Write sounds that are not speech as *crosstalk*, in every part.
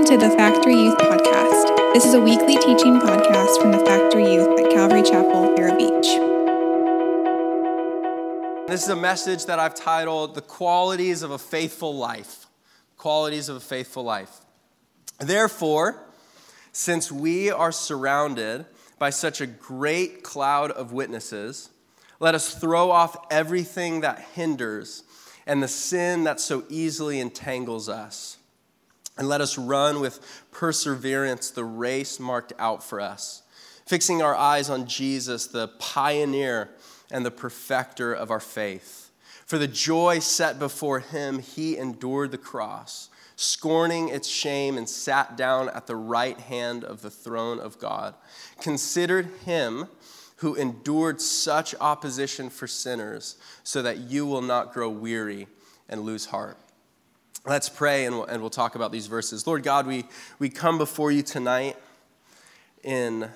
Welcome to the Factory Youth Podcast. This is a weekly teaching podcast from the Factory Youth at Calvary Chapel, Vero Beach. This is a message that I've titled The Qualities of a Faithful Life. Qualities of a Faithful Life. Therefore, since we are surrounded by such a great cloud of witnesses, let us throw off everything that hinders and the sin that so easily entangles us and let us run with perseverance the race marked out for us, fixing our eyes on Jesus, the pioneer and the perfecter of our faith. For the joy set before him, he endured the cross, scorning its shame, and sat down at the right hand of the throne of God. Considered him who endured such opposition for sinners, so that you will not grow weary and lose heart. Let's pray and we'll, and we'll talk about these verses. Lord God, we, we come before you tonight in,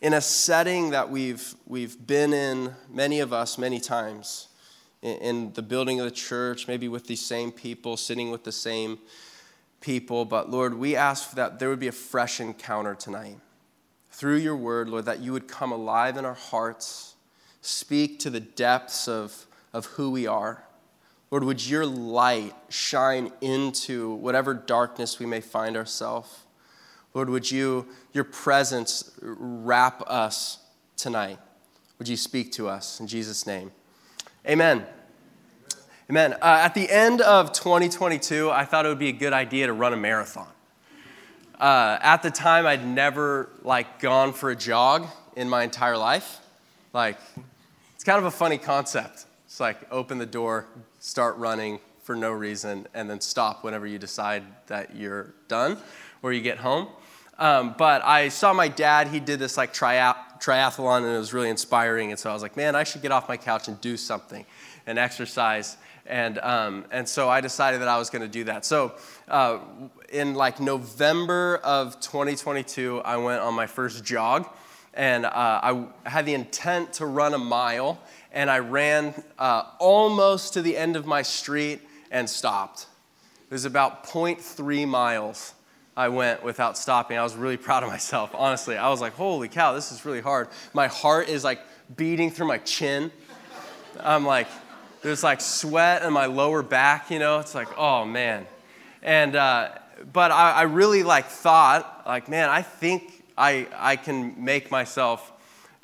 in a setting that we've, we've been in, many of us, many times, in, in the building of the church, maybe with these same people, sitting with the same people. But Lord, we ask that there would be a fresh encounter tonight through your word, Lord, that you would come alive in our hearts, speak to the depths of, of who we are. Lord, would your light shine into whatever darkness we may find ourselves? Lord, would you, your presence wrap us tonight? Would you speak to us in Jesus' name? Amen. Amen. Uh, at the end of 2022, I thought it would be a good idea to run a marathon. Uh, at the time, I'd never like gone for a jog in my entire life. Like, it's kind of a funny concept. It's like open the door, start running for no reason, and then stop whenever you decide that you're done or you get home. Um, but I saw my dad, he did this like triathlon, and it was really inspiring. And so I was like, man, I should get off my couch and do something and exercise. And, um, and so I decided that I was going to do that. So uh, in like November of 2022, I went on my first jog. And uh, I had the intent to run a mile and I ran uh, almost to the end of my street and stopped. It was about 0.3 miles I went without stopping. I was really *laughs* proud of myself, honestly. I was like, holy cow, this is really hard. My heart is like beating through my chin. I'm like, there's like sweat in my lower back, you know? It's like, oh man. And, uh, but I, I really like thought, like, man, I think I, I can make myself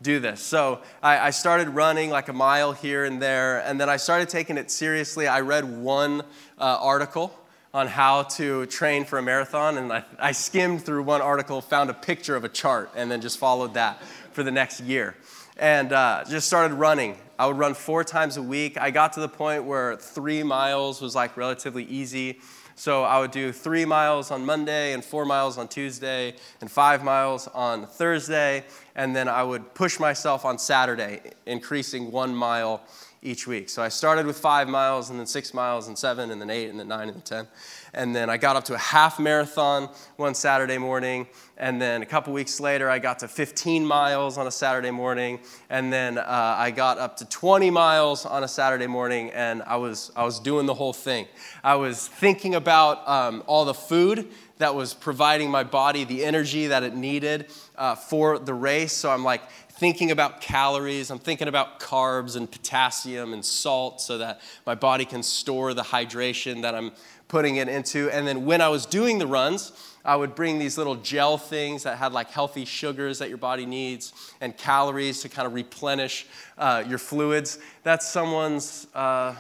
do this. So I, I, started running like a mile here and there, and then I started taking it seriously. I read one uh, article on how to train for a marathon, and I, I skimmed through one article, found a picture of a chart, and then just followed that for the next year. And uh, just started running. I would run four times a week. I got to the point where three miles was like relatively easy. So I would do three miles on Monday and four miles on Tuesday and five miles on Thursday. And then I would push myself on Saturday, increasing one mile each week. So I started with five miles and then six miles and seven and then eight and then nine and then 10. And then I got up to a half marathon one Saturday morning. And then a couple weeks later, I got to 15 miles on a Saturday morning. And then uh, I got up to 20 miles on a Saturday morning. And I was, I was doing the whole thing. I was thinking about um, all the food that was providing my body the energy that it needed uh, for the race. So I'm like thinking about calories, I'm thinking about carbs and potassium and salt so that my body can store the hydration that I'm putting it into. And then when I was doing the runs, I would bring these little gel things that had like healthy sugars that your body needs and calories to kind of replenish uh, your fluids. That's someone's, uh,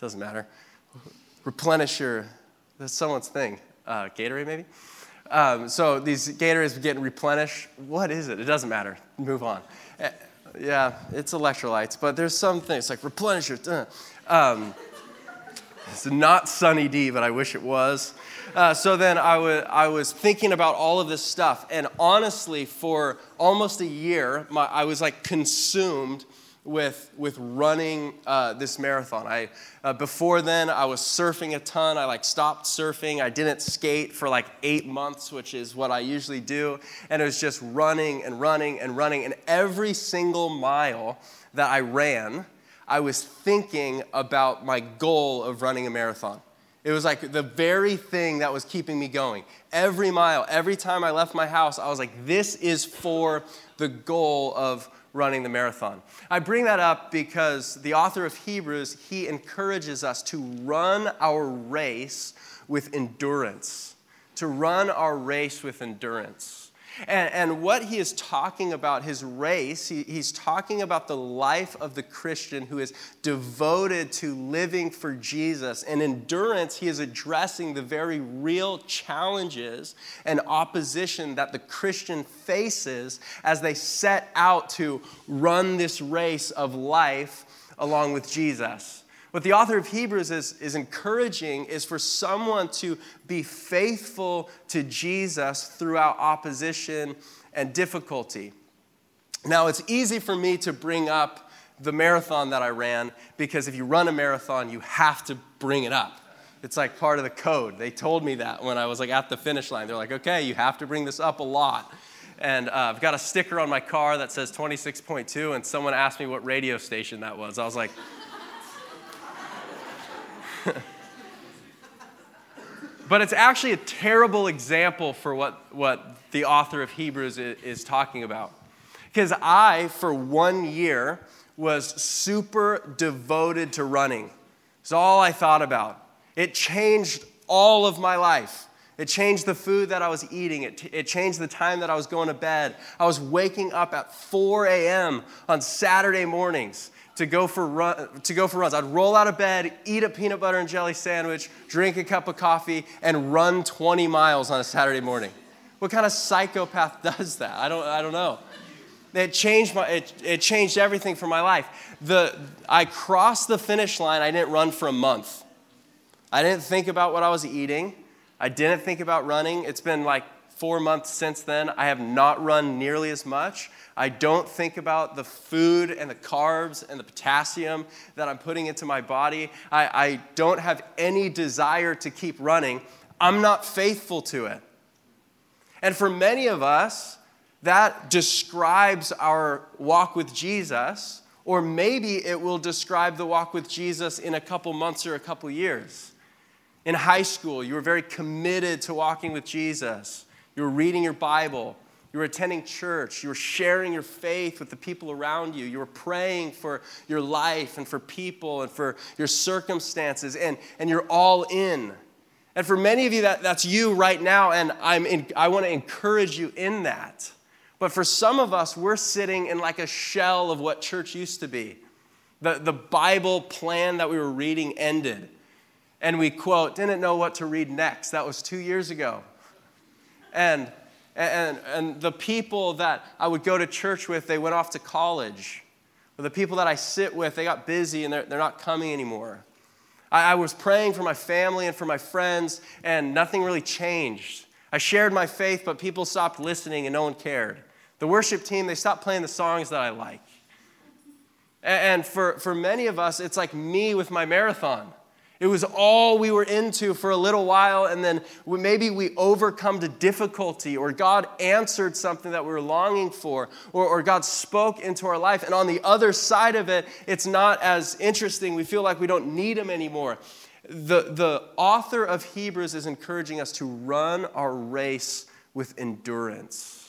doesn't matter. Replenish your, that's someone's thing. Uh, Gatorade, maybe? Um, so these Gatorades getting replenished. What is it? It doesn't matter. Move on. Uh, yeah, it's electrolytes, but there's some things like replenish your. Uh, um, it's not Sunny D, but I wish it was. Uh, so then I, w- I was thinking about all of this stuff. And honestly, for almost a year, my, I was like consumed with, with running uh, this marathon. I, uh, before then, I was surfing a ton. I like stopped surfing. I didn't skate for like eight months, which is what I usually do. And it was just running and running and running. And every single mile that I ran, I was thinking about my goal of running a marathon. It was like the very thing that was keeping me going. Every mile, every time I left my house, I was like, this is for the goal of running the marathon. I bring that up because the author of Hebrews, he encourages us to run our race with endurance, to run our race with endurance. And, and what he is talking about, his race, he, he's talking about the life of the Christian who is devoted to living for Jesus. And endurance, he is addressing the very real challenges and opposition that the Christian faces as they set out to run this race of life along with Jesus. What the author of Hebrews is, is encouraging is for someone to be faithful to Jesus throughout opposition and difficulty. Now, it's easy for me to bring up the marathon that I ran because if you run a marathon, you have to bring it up. It's like part of the code. They told me that when I was like at the finish line. They're like, okay, you have to bring this up a lot. And uh, I've got a sticker on my car that says 26.2, and someone asked me what radio station that was. I was like, *laughs* but it's actually a terrible example for what, what the author of Hebrews is, is talking about. Because I, for one year, was super devoted to running. It's all I thought about. It changed all of my life. It changed the food that I was eating. It, it changed the time that I was going to bed. I was waking up at 4 a.m. on Saturday mornings to go for run, to go for runs. I'd roll out of bed, eat a peanut butter and jelly sandwich, drink a cup of coffee, and run 20 miles on a Saturday morning. What kind of psychopath *laughs* does that? I don't, I don't know. It changed, my, it, it changed everything for my life. The, I crossed the finish line. I didn't run for a month. I didn't think about what I was eating. I didn't think about running. It's been like four months since then. I have not run nearly as much. I don't think about the food and the carbs and the potassium that I'm putting into my body. I, I don't have any desire to keep running. I'm not faithful to it. And for many of us, that describes our walk with Jesus, or maybe it will describe the walk with Jesus in a couple months or a couple years. In high school, you were very committed to walking with Jesus. You were reading your Bible. You were attending church. You were sharing your faith with the people around you. You were praying for your life and for people and for your circumstances, and, and you're all in. And for many of you, that, that's you right now, and I'm in, I want to encourage you in that. But for some of us, we're sitting in like a shell of what church used to be. The, the Bible plan that we were reading ended. And we, quote, didn't know what to read next. That was two years ago. And and, and the people that I would go to church with, they went off to college. Or the people that I sit with, they got busy and they're, they're not coming anymore. I, I was praying for my family and for my friends, and nothing really changed. I shared my faith, but people stopped listening and no one cared. The worship team, they stopped playing the songs that I like. And for, for many of us, it's like me with my marathon. It was all we were into for a little while, and then maybe we overcome the difficulty, or God answered something that we were longing for, or, or God spoke into our life. And on the other side of it, it's not as interesting. We feel like we don't need Him anymore. The, the author of Hebrews is encouraging us to run our race with endurance.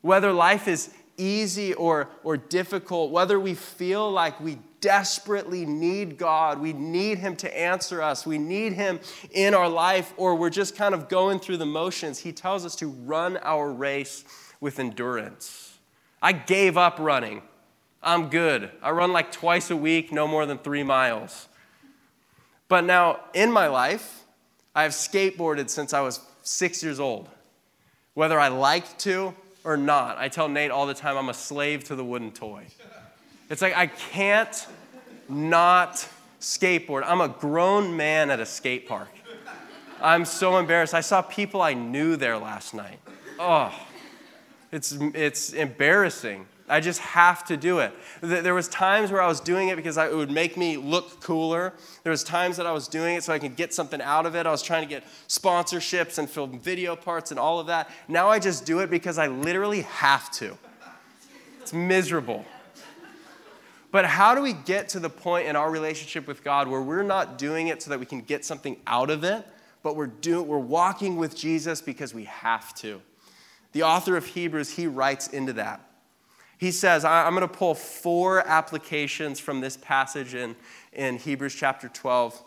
Whether life is easy or, or difficult, whether we feel like we desperately need God, we need Him to answer us, we need Him in our life, or we're just kind of going through the motions, He tells us to run our race with endurance. I gave up running. I'm good. I run like twice a week, no more than three miles. But now, in my life, I have skateboarded since I was six years old. Whether I liked to or not. I tell Nate all the time I'm a slave to the wooden toy. *laughs* It's like I can't not skateboard. I'm a grown man at a skate park. I'm so embarrassed. I saw people I knew there last night. Oh, it's, it's embarrassing. I just have to do it. There was times where I was doing it because it would make me look cooler. There was times that I was doing it so I could get something out of it. I was trying to get sponsorships and film video parts and all of that. Now I just do it because I literally have to. It's miserable. But how do we get to the point in our relationship with God where we're not doing it so that we can get something out of it, but we're, do, we're walking with Jesus because we have to? The author of Hebrews, he writes into that. He says, I'm going to pull four applications from this passage in, in Hebrews chapter 12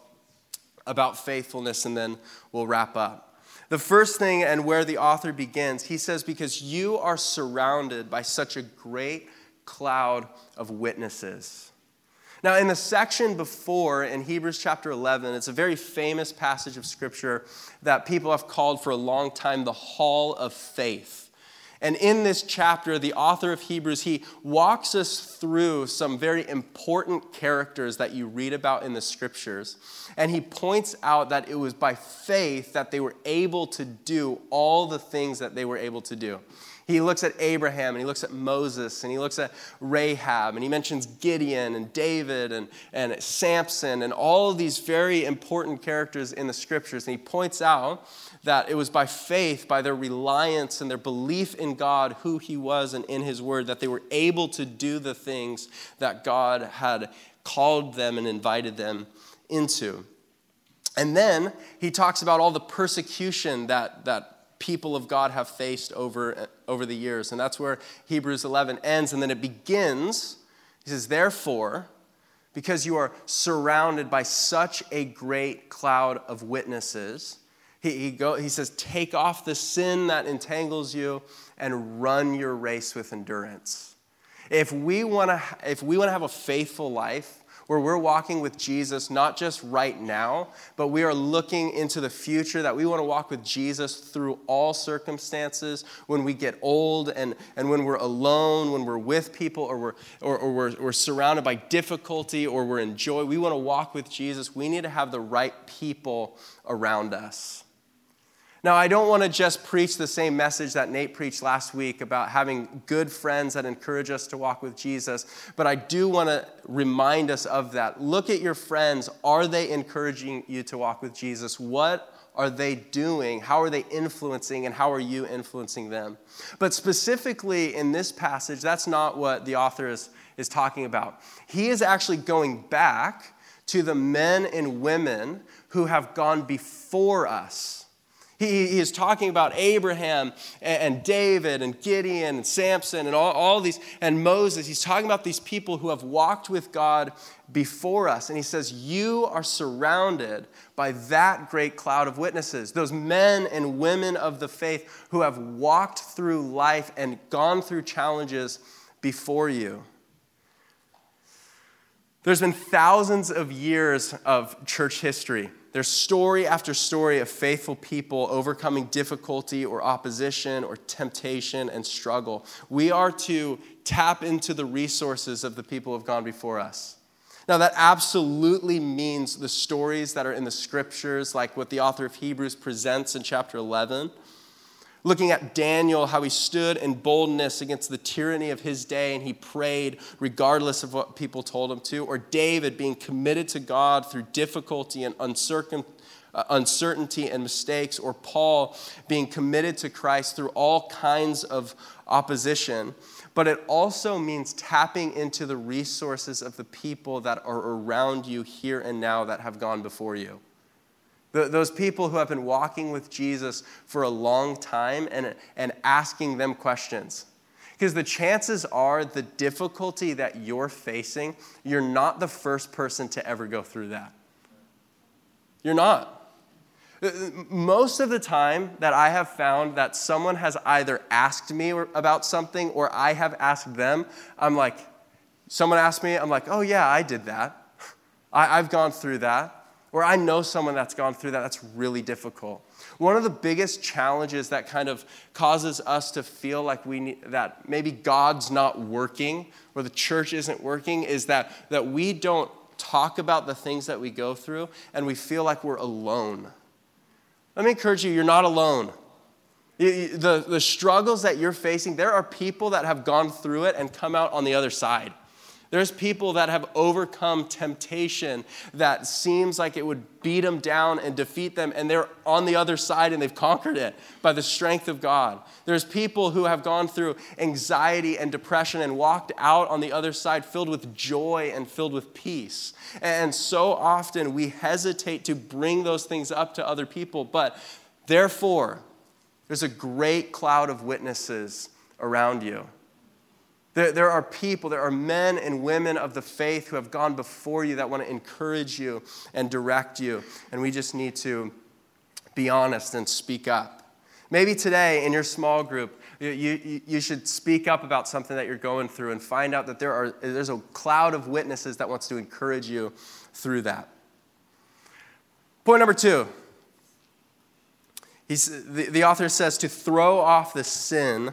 about faithfulness, and then we'll wrap up. The first thing, and where the author begins, he says, Because you are surrounded by such a great cloud of witnesses. Now, in the section before, in Hebrews chapter 11, it's a very famous passage of scripture that people have called for a long time the Hall of Faith. And in this chapter, the author of Hebrews, he walks us through some very important characters that you read about in the scriptures. And he points out that it was by faith that they were able to do all the things that they were able to do. He looks at Abraham and he looks at Moses and he looks at Rahab and he mentions Gideon and David and, and Samson and all of these very important characters in the scriptures. And he points out that it was by faith, by their reliance and their belief in God, who He was, and in His Word, that they were able to do the things that God had called them and invited them into. And then he talks about all the persecution that, that people of God have faced over, over the years. And that's where Hebrews 11 ends. And then it begins. He says, Therefore, because you are surrounded by such a great cloud of witnesses, he, he, go, he says, Take off the sin that entangles you and run your race with endurance. If we want to if we want to have a faithful life, where we're walking with Jesus, not just right now, but we are looking into the future, that we want to walk with Jesus through all circumstances, when we get old and, and when we're alone, when we're with people, or, we're, or, or we're, we're surrounded by difficulty, or we're in joy. We want to walk with Jesus. We need to have the right people around us. Now, I don't want to just preach the same message that Nate preached last week about having good friends that encourage us to walk with Jesus, but I do want to remind us of that. Look at your friends. Are they encouraging you to walk with Jesus? What are they doing? How are they influencing, and how are you influencing them? But specifically in this passage, that's not what the author is, is talking about. He is actually going back to the men and women who have gone before us he, he is talking about Abraham and, and, David and Gideon and Samson and all, all these, and Moses. He's talking about these people who have walked with God before us. And he says, You are surrounded by that great cloud of witnesses, those men and women of the faith who have walked through life and gone through challenges before you. There's been thousands of years of church history there's story after story of faithful people overcoming difficulty or opposition or temptation and struggle. We are to tap into the resources of the people who have gone before us. Now, that absolutely means the stories that are in the scriptures, like what the author of Hebrews presents in chapter 11 Looking at Daniel, how he stood in boldness against the tyranny of his day and he prayed regardless of what people told him to. Or David being committed to God through difficulty and uh, uncertainty and mistakes. Or Paul being committed to Christ through all kinds of opposition. But it also means tapping into the resources of the people that are around you here and now that have gone before you. Those people who have been walking with Jesus for a long time and, and asking them questions. Because the chances are the difficulty that you're facing, you're not the first person to ever go through that. You're not. Most of the time that I have found that someone has either asked me about something or I have asked them, I'm like, someone asked me, I'm like, oh yeah, I did that. *laughs* I, have gone through that or I know someone that's gone through that, that's really difficult. One of the biggest challenges that kind of causes us to feel like we need, that maybe God's not working or the church isn't working is that, that we don't talk about the things that we go through and we feel like we're alone. Let me encourage you, you're not alone. The, the struggles that you're facing, there are people that have gone through it and come out on the other side. There's people that have overcome temptation that seems like it would beat them down and defeat them, and they're on the other side and they've conquered it by the strength of God. There's people who have gone through anxiety and depression and walked out on the other side filled with joy and filled with peace. And so often we hesitate to bring those things up to other people, but therefore, there's a great cloud of witnesses around you. There, there are people, there are men and women of the faith who have gone before you that want to encourage you and direct you. And we just need to be honest and speak up. Maybe today in your small group, you, you, you, should speak up about something that you're going through and find out that there are, there's a cloud of witnesses that wants to encourage you through that. Point number two. He's, the, the author says to throw off the sin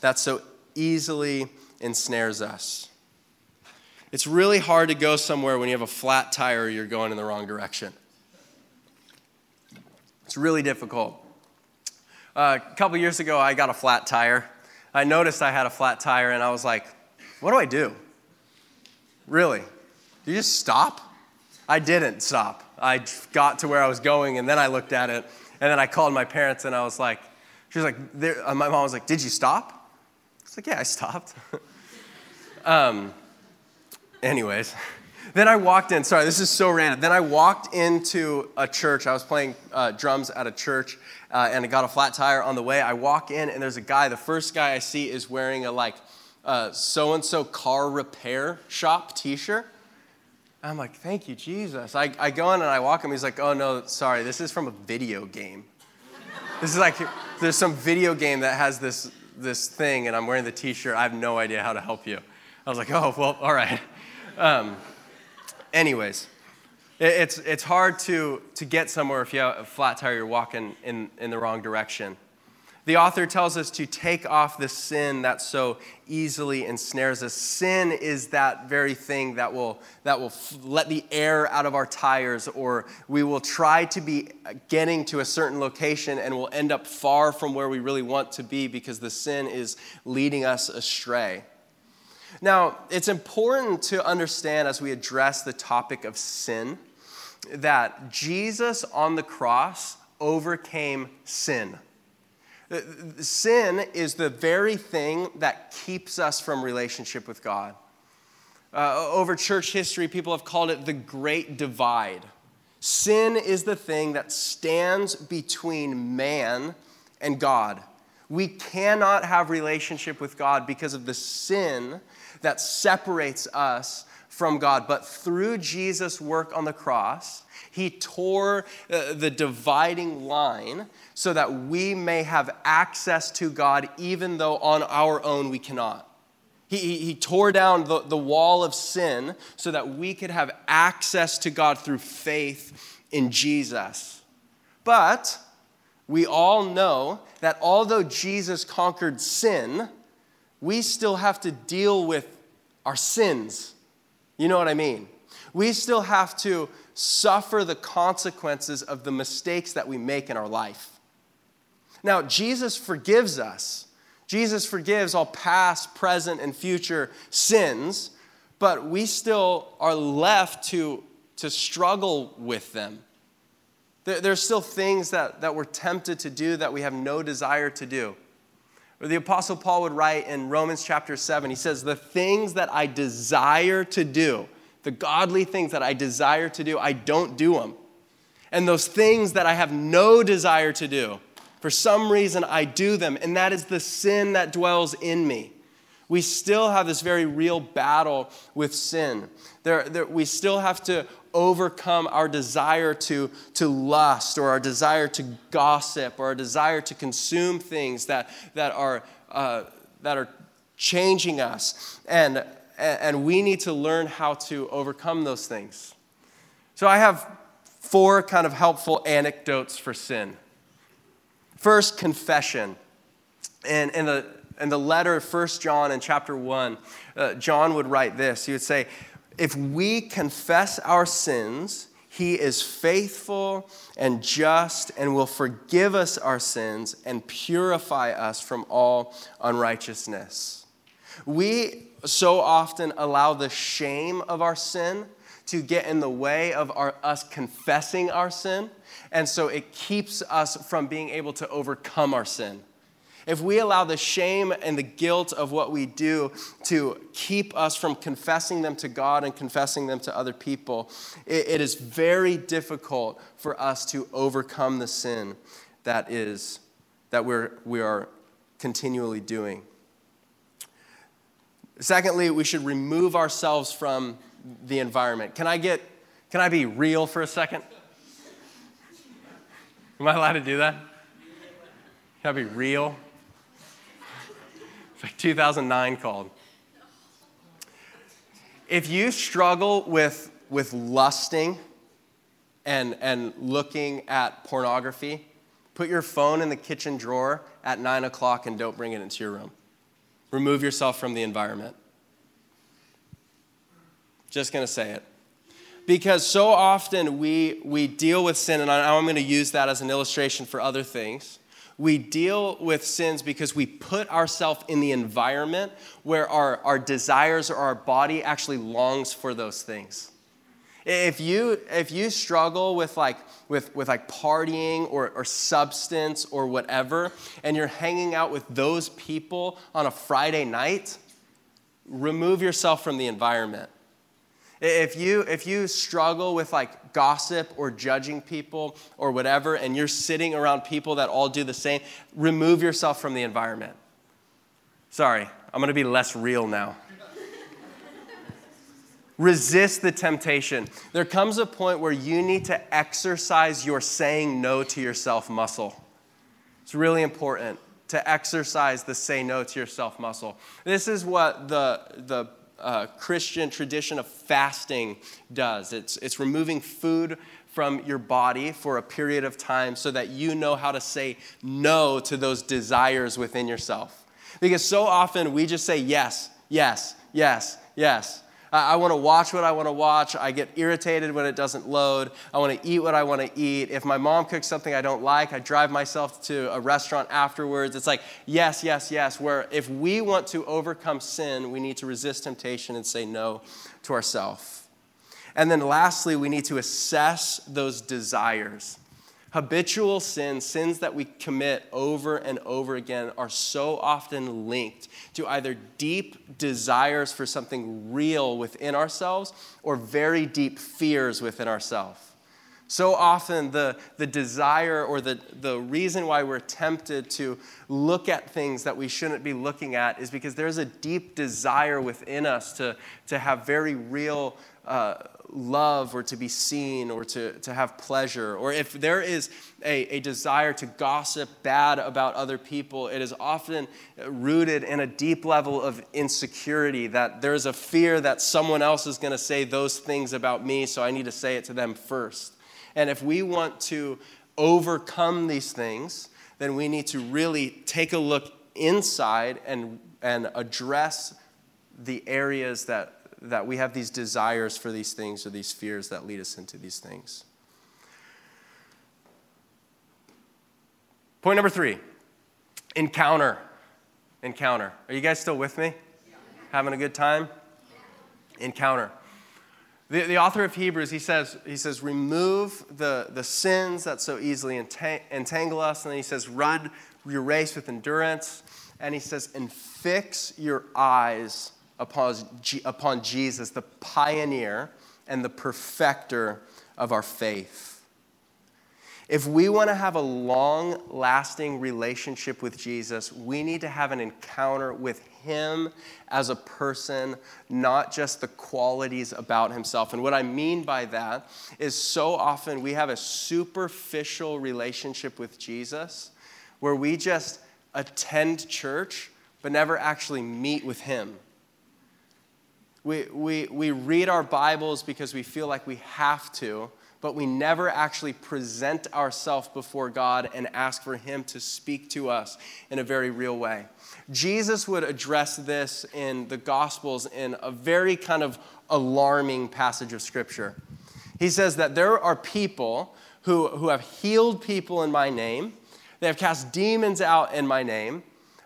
that so easily ensnares us. It's really hard to go somewhere when you have a flat tire or you're going in the wrong direction. It's really difficult. Uh, a couple years ago, I got a flat tire. I noticed I had a flat tire and I was like, what do I do? Really? Do you just stop? I didn't stop. I got to where I was going and then I looked at it and then I called my parents and I was like, she was like, uh, my mom was like, did you stop? I was like, yeah, I stopped. *laughs* Um, anyways, then I walked in. Sorry, this is so random. Then I walked into a church. I was playing uh, drums at a church, uh, and I got a flat tire on the way. I walk in, and there's a guy. The first guy I see is wearing a like so and so car repair shop T-shirt. I'm like, thank you, Jesus. I, I go in and I walk him. He's like, oh no, sorry, this is from a video game. This is like, there's some video game that has this this thing, and I'm wearing the T-shirt. I have no idea how to help you. I was like, oh, well, all right. Um, anyways, it's, it's hard to, to get somewhere if you have a flat tire, you're walking in, in the wrong direction. The author tells us to take off the sin that so easily ensnares us. Sin is that very thing that will, that will let the air out of our tires, or we will try to be getting to a certain location and we'll end up far from where we really want to be because the sin is leading us astray. Now, it's important to understand as we address the topic of sin that Jesus on the cross overcame sin. Sin is the very thing that keeps us from relationship with God. Uh, over church history, people have called it the great divide. Sin is the thing that stands between man and God. We cannot have relationship with God because of the sin that separates us from God. But through Jesus' work on the cross, he tore uh, the dividing line so that we may have access to God even though on our own we cannot. He, he, tore down the, the wall of sin so that we could have access to God through faith in Jesus. But we all know that although Jesus conquered sin, we still have to deal with our sins. You know what I mean? We still have to suffer the consequences of the mistakes that we make in our life. Now, Jesus forgives us. Jesus forgives all past, present, and future sins, but we still are left to, to struggle with them. There, there's still things that, that we're tempted to do that we have no desire to do. Or the Apostle Paul would write in Romans chapter 7, he says, The things that I desire to do, the godly things that I desire to do, I don't do them. And those things that I have no desire to do, for some reason I do them, and that is the sin that dwells in me. We still have this very real battle with sin. There, there, we still have to overcome our desire to, to lust or our desire to gossip or our desire to consume things that, that, are, uh, that are changing us. And, and we need to learn how to overcome those things. So I have four kind of helpful anecdotes for sin. First, confession. And in the, in the letter of 1 John in chapter 1, uh, John would write this. He would say, if we confess our sins, he is faithful and just and will forgive us our sins and purify us from all unrighteousness. We so often allow the shame of our sin to get in the way of our, us confessing our sin. And so it keeps us from being able to overcome our sin. If we allow the shame and the guilt of what we do to keep us from confessing them to God and confessing them to other people, it, it is very difficult for us to overcome the sin that is that we're, we are continually doing. Secondly, we should remove ourselves from the environment. Can I get can I be real for a second? Am I allowed to do that? Can I be real? *laughs* It's like 2009 called. If you struggle with, with lusting and, and looking at pornography, put your phone in the kitchen drawer at 9 o'clock and don't bring it into your room. Remove yourself from the environment. Just gonna say it. Because so often we, we deal with sin, and I'm gonna use that as an illustration for other things we deal with sins because we put ourselves in the environment where our, our desires or our body actually longs for those things. If you, if you struggle with like, with, with like partying or, or substance or whatever, and you're hanging out with those people on a Friday night, remove yourself from the environment. If you, if you struggle with like gossip or judging people or whatever, and you're sitting around people that all do the same, remove yourself from the environment. Sorry, I'm gonna be less real now. Resist the temptation. There comes a point where you need to exercise your saying no to yourself muscle. It's really important to exercise the say no to yourself muscle. This is what the, the uh, Christian tradition of fasting does. It's, it's removing food from your body for a period of time so that you know how to say no to those desires within yourself. Because so often we just say yes, yes, yes, yes. I want to watch what I want to watch. I get irritated when it doesn't load. I want to eat what I want to eat. If my mom cooks something I don't like, I drive myself to a restaurant afterwards. It's like, yes, yes, yes. Where if we want to overcome sin, we need to resist temptation and say no to ourselves. And then lastly, we need to assess those desires. Habitual sins, sins that we commit over and over again, are so often linked to either deep desires for something real within ourselves or very deep fears within ourselves. So often, the, the desire or the, the reason why we're tempted to look at things that we shouldn't be looking at is because there's a deep desire within us to, to have very real uh, love or to be seen or to, to have pleasure, or if there is a, a desire to gossip bad about other people, it is often rooted in a deep level of insecurity that there's a fear that someone else is going to say those things about me, so I need to say it to them first. And if we want to overcome these things, then we need to really take a look inside and, and address the areas that that we have these desires for these things or these fears that lead us into these things. Point number three encounter. Encounter. Are you guys still with me? Having a good time? Encounter. The, the author of Hebrews, he says, he says, remove the, the sins that so easily entangle us. And then he says, run your race with endurance. And he says, and fix your eyes upon, upon Jesus, the pioneer and the perfecter of our faith. If we want to have a long lasting relationship with Jesus, we need to have an encounter with Him as a person, not just the qualities about Himself. And what I mean by that is so often we have a superficial relationship with Jesus where we just attend church but never actually meet with Him. We, we, we read our Bibles because we feel like we have to, but we never actually present ourselves before God and ask for Him to speak to us in a very real way. Jesus would address this in the Gospels in a very kind of alarming passage of Scripture. He says that there are people who, who have healed people in my name, they have cast demons out in my name,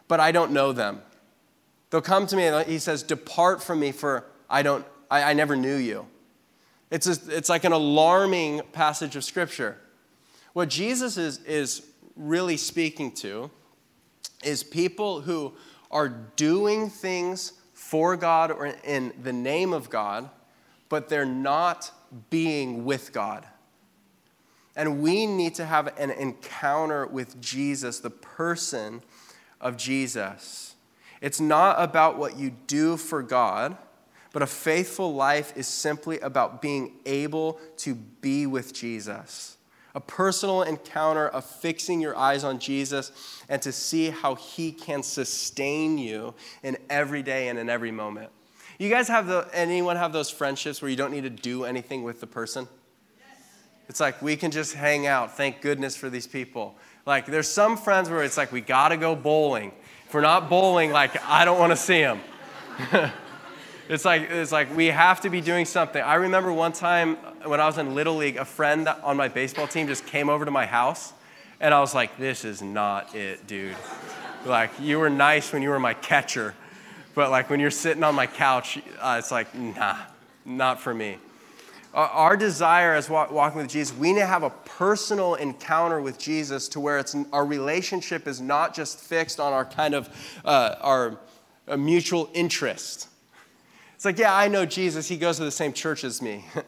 but I don't know them. They'll come to me and he says, Depart from me, for I don't, I, I never knew you. It's, a, it's like an alarming passage of scripture. What Jesus is, is really speaking to is people who are doing things for God or in the name of God, but they're not being with God. And we need to have an encounter with Jesus, the person of Jesus. It's not about what you do for God, but a faithful life is simply about being able to be with Jesus. A personal encounter of fixing your eyes on Jesus and to see how he can sustain you in every day and in every moment. You guys have the anyone have those friendships where you don't need to do anything with the person? It's like we can just hang out. Thank goodness for these people. Like there's some friends where it's like we got to go bowling. If we're not bowling, like I don't want to see them. *laughs* it's like it's like we have to be doing something. I remember one time when I was in little league, a friend on my baseball team just came over to my house, and I was like, "This is not it, dude." like you were nice when you were my catcher, but like when you're sitting on my couch, uh, it's like, nah, not for me. Our desire as walking with Jesus, we need to have a personal encounter with Jesus to where it's, our relationship is not just fixed on our kind of uh, our mutual interest. It's like, yeah, I know Jesus. He goes to the same church as me. *laughs*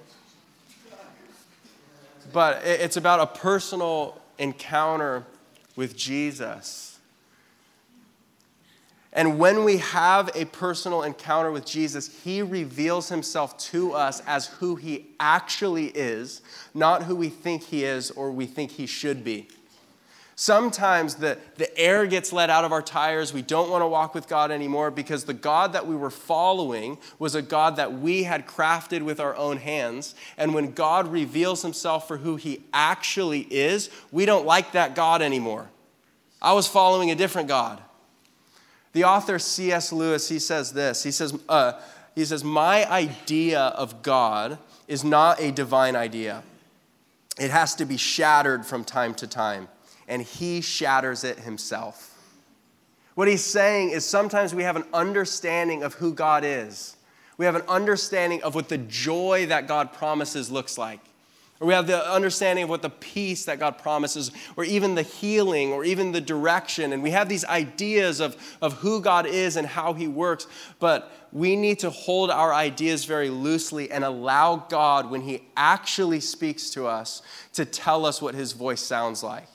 but it's about a personal encounter with Jesus. And when we have a personal encounter with Jesus, he reveals himself to us as who he actually is, not who we think he is or we think he should be. Sometimes the, the air gets let out of our tires. We don't want to walk with God anymore because the God that we were following was a God that we had crafted with our own hands. And when God reveals himself for who he actually is, we don't like that God anymore. I was following a different God. The author C.S. Lewis, he says this. He says, uh, he says, My idea of God is not a divine idea. It has to be shattered from time to time, and he shatters it himself. What he's saying is sometimes we have an understanding of who God is. We have an understanding of what the joy that God promises looks like. Or we have the understanding of what the peace that God promises, or even the healing, or even the direction. And we have these ideas of, of who God is and how He works. But we need to hold our ideas very loosely and allow God, when He actually speaks to us, to tell us what His voice sounds like.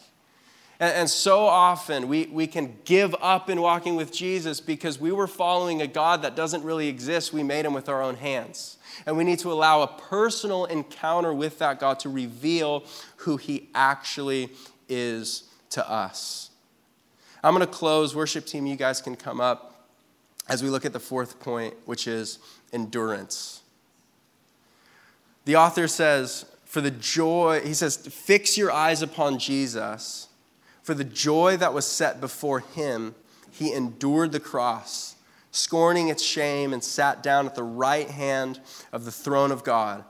And, and so often we, we can give up in walking with Jesus because we were following a God that doesn't really exist. We made Him with our own hands. And we need to allow a personal encounter with that God to reveal who He actually is to us. I'm going to close. Worship team, you guys can come up as we look at the fourth point, which is endurance. The author says, For the joy, he says, fix your eyes upon Jesus. For the joy that was set before him, he endured the cross scorning its shame, and sat down at the right hand of the throne of God.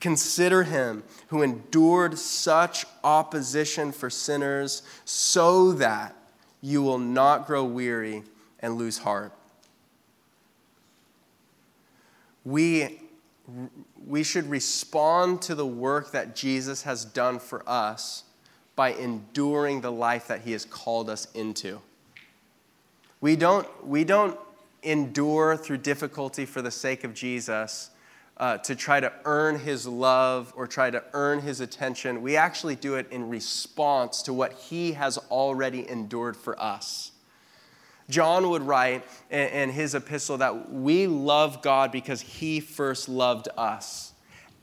Consider him who endured such opposition for sinners, so that you will not grow weary and lose heart. We, we should respond to the work that Jesus has done for us by enduring the life that he has called us into. We don't, we don't endure through difficulty for the sake of Jesus, uh, to try to earn his love or try to earn his attention. We actually do it in response to what he has already endured for us. John would write in his epistle that we love God because he first loved us.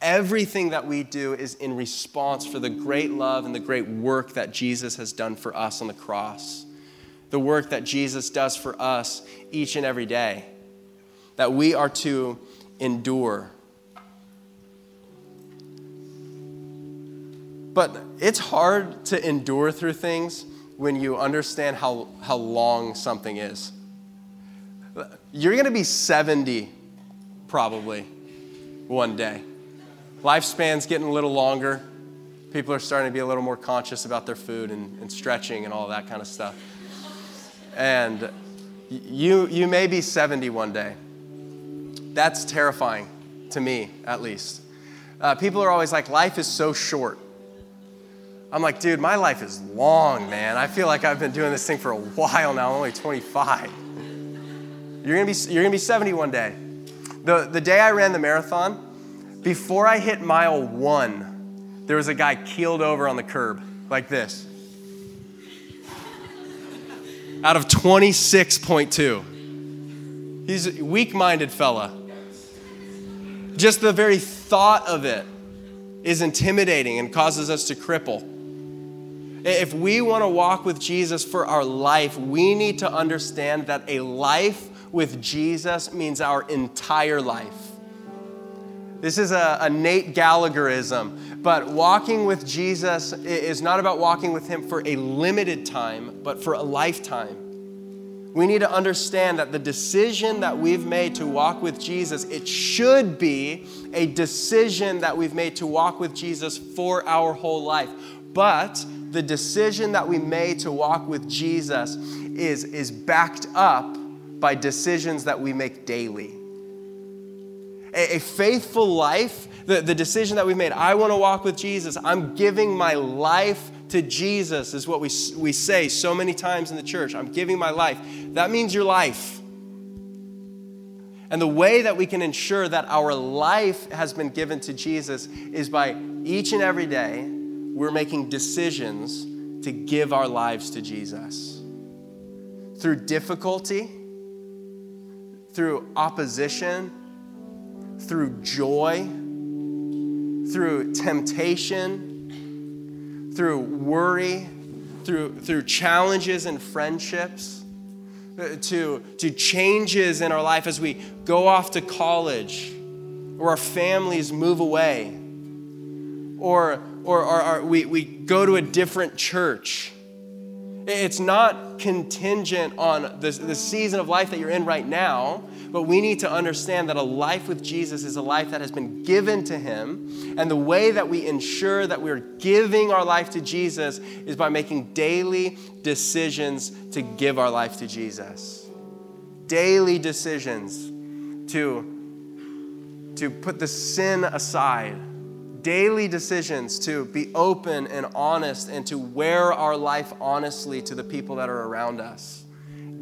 Everything that we do is in response for the great love and the great work that Jesus has done for us on the cross the work that Jesus does for us each and every day, that we are to endure. But it's hard to endure through things when you understand how, how long something is. You're going to be 70 probably one day. Lifespan's getting a little longer. People are starting to be a little more conscious about their food and, and stretching and all that kind of stuff. And You, you may be 70 one day. That's terrifying to me, at least. Uh, people are always like, life is so short. I'm like, dude, my life is long, man. I feel like I've been doing this thing for a while now. I'm only 25. You're gonna be, you're gonna be 70 one day. The, the day I ran the marathon, before I hit mile one, there was a guy keeled over on the curb like this. Out of 26.2. He's a weak minded fella. Just the very thought of it is intimidating and causes us to cripple. If we want to walk with Jesus for our life, we need to understand that a life with Jesus means our entire life. This is a, a Nate Gallagherism, but walking with Jesus is not about walking with Him for a limited time, but for a lifetime. We need to understand that the decision that we've made to walk with Jesus, it should be a decision that we've made to walk with Jesus for our whole life. But the decision that we made to walk with Jesus is, is backed up by decisions that we make daily. A, a faithful life, the, the decision that we've made, I want to walk with Jesus, I'm giving my life to Jesus, is what we, we say so many times in the church. I'm giving my life. That means your life. And the way that we can ensure that our life has been given to Jesus is by each and every day we're making decisions to give our lives to Jesus. Through difficulty, through opposition, through joy, through temptation, through worry, through, through challenges and friendships, uh, to, to changes in our life as we go off to college or our families move away or or, or, or we, we go to a different church. It's not contingent on the, the season of life that you're in right now, but we need to understand that a life with Jesus is a life that has been given to Him. And the way that we ensure that we're giving our life to Jesus is by making daily decisions to give our life to Jesus. Daily decisions to, to put the sin aside daily decisions to be open and honest and to wear our life honestly to the people that are around us.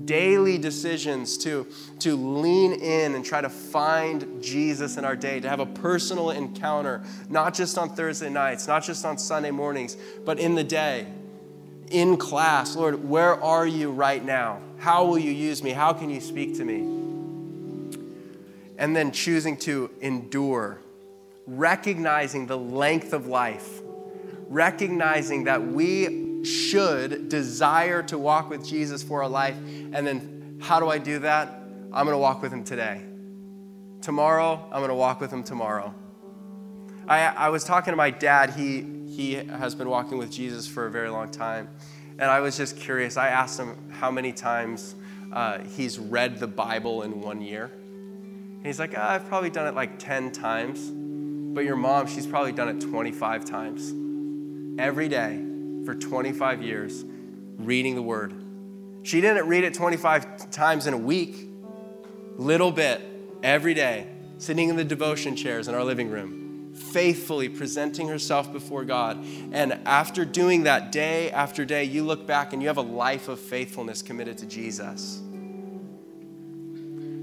Daily decisions to, to lean in and try to find Jesus in our day, to have a personal encounter, not just on Thursday nights, not just on Sunday mornings, but in the day, in class. Lord, where are you right now? How will you use me? How can you speak to me? And then choosing to endure recognizing the length of life, recognizing that we should desire to walk with Jesus for our life. And then, how do I do that? I'm going to walk with him today. Tomorrow, I'm going to walk with him tomorrow. I, I was talking to my dad. He, he has been walking with Jesus for a very long time. And I was just curious. I asked him how many times uh, he's read the Bible in one year. And he's like, oh, I've probably done it like 10 times. But your mom, she's probably done it 25 times. Every day for 25 years, reading the word. She didn't read it 25 times in a week, little bit, every day, sitting in the devotion chairs in our living room, faithfully presenting herself before God. And after doing that day after day, you look back and you have a life of faithfulness committed to Jesus.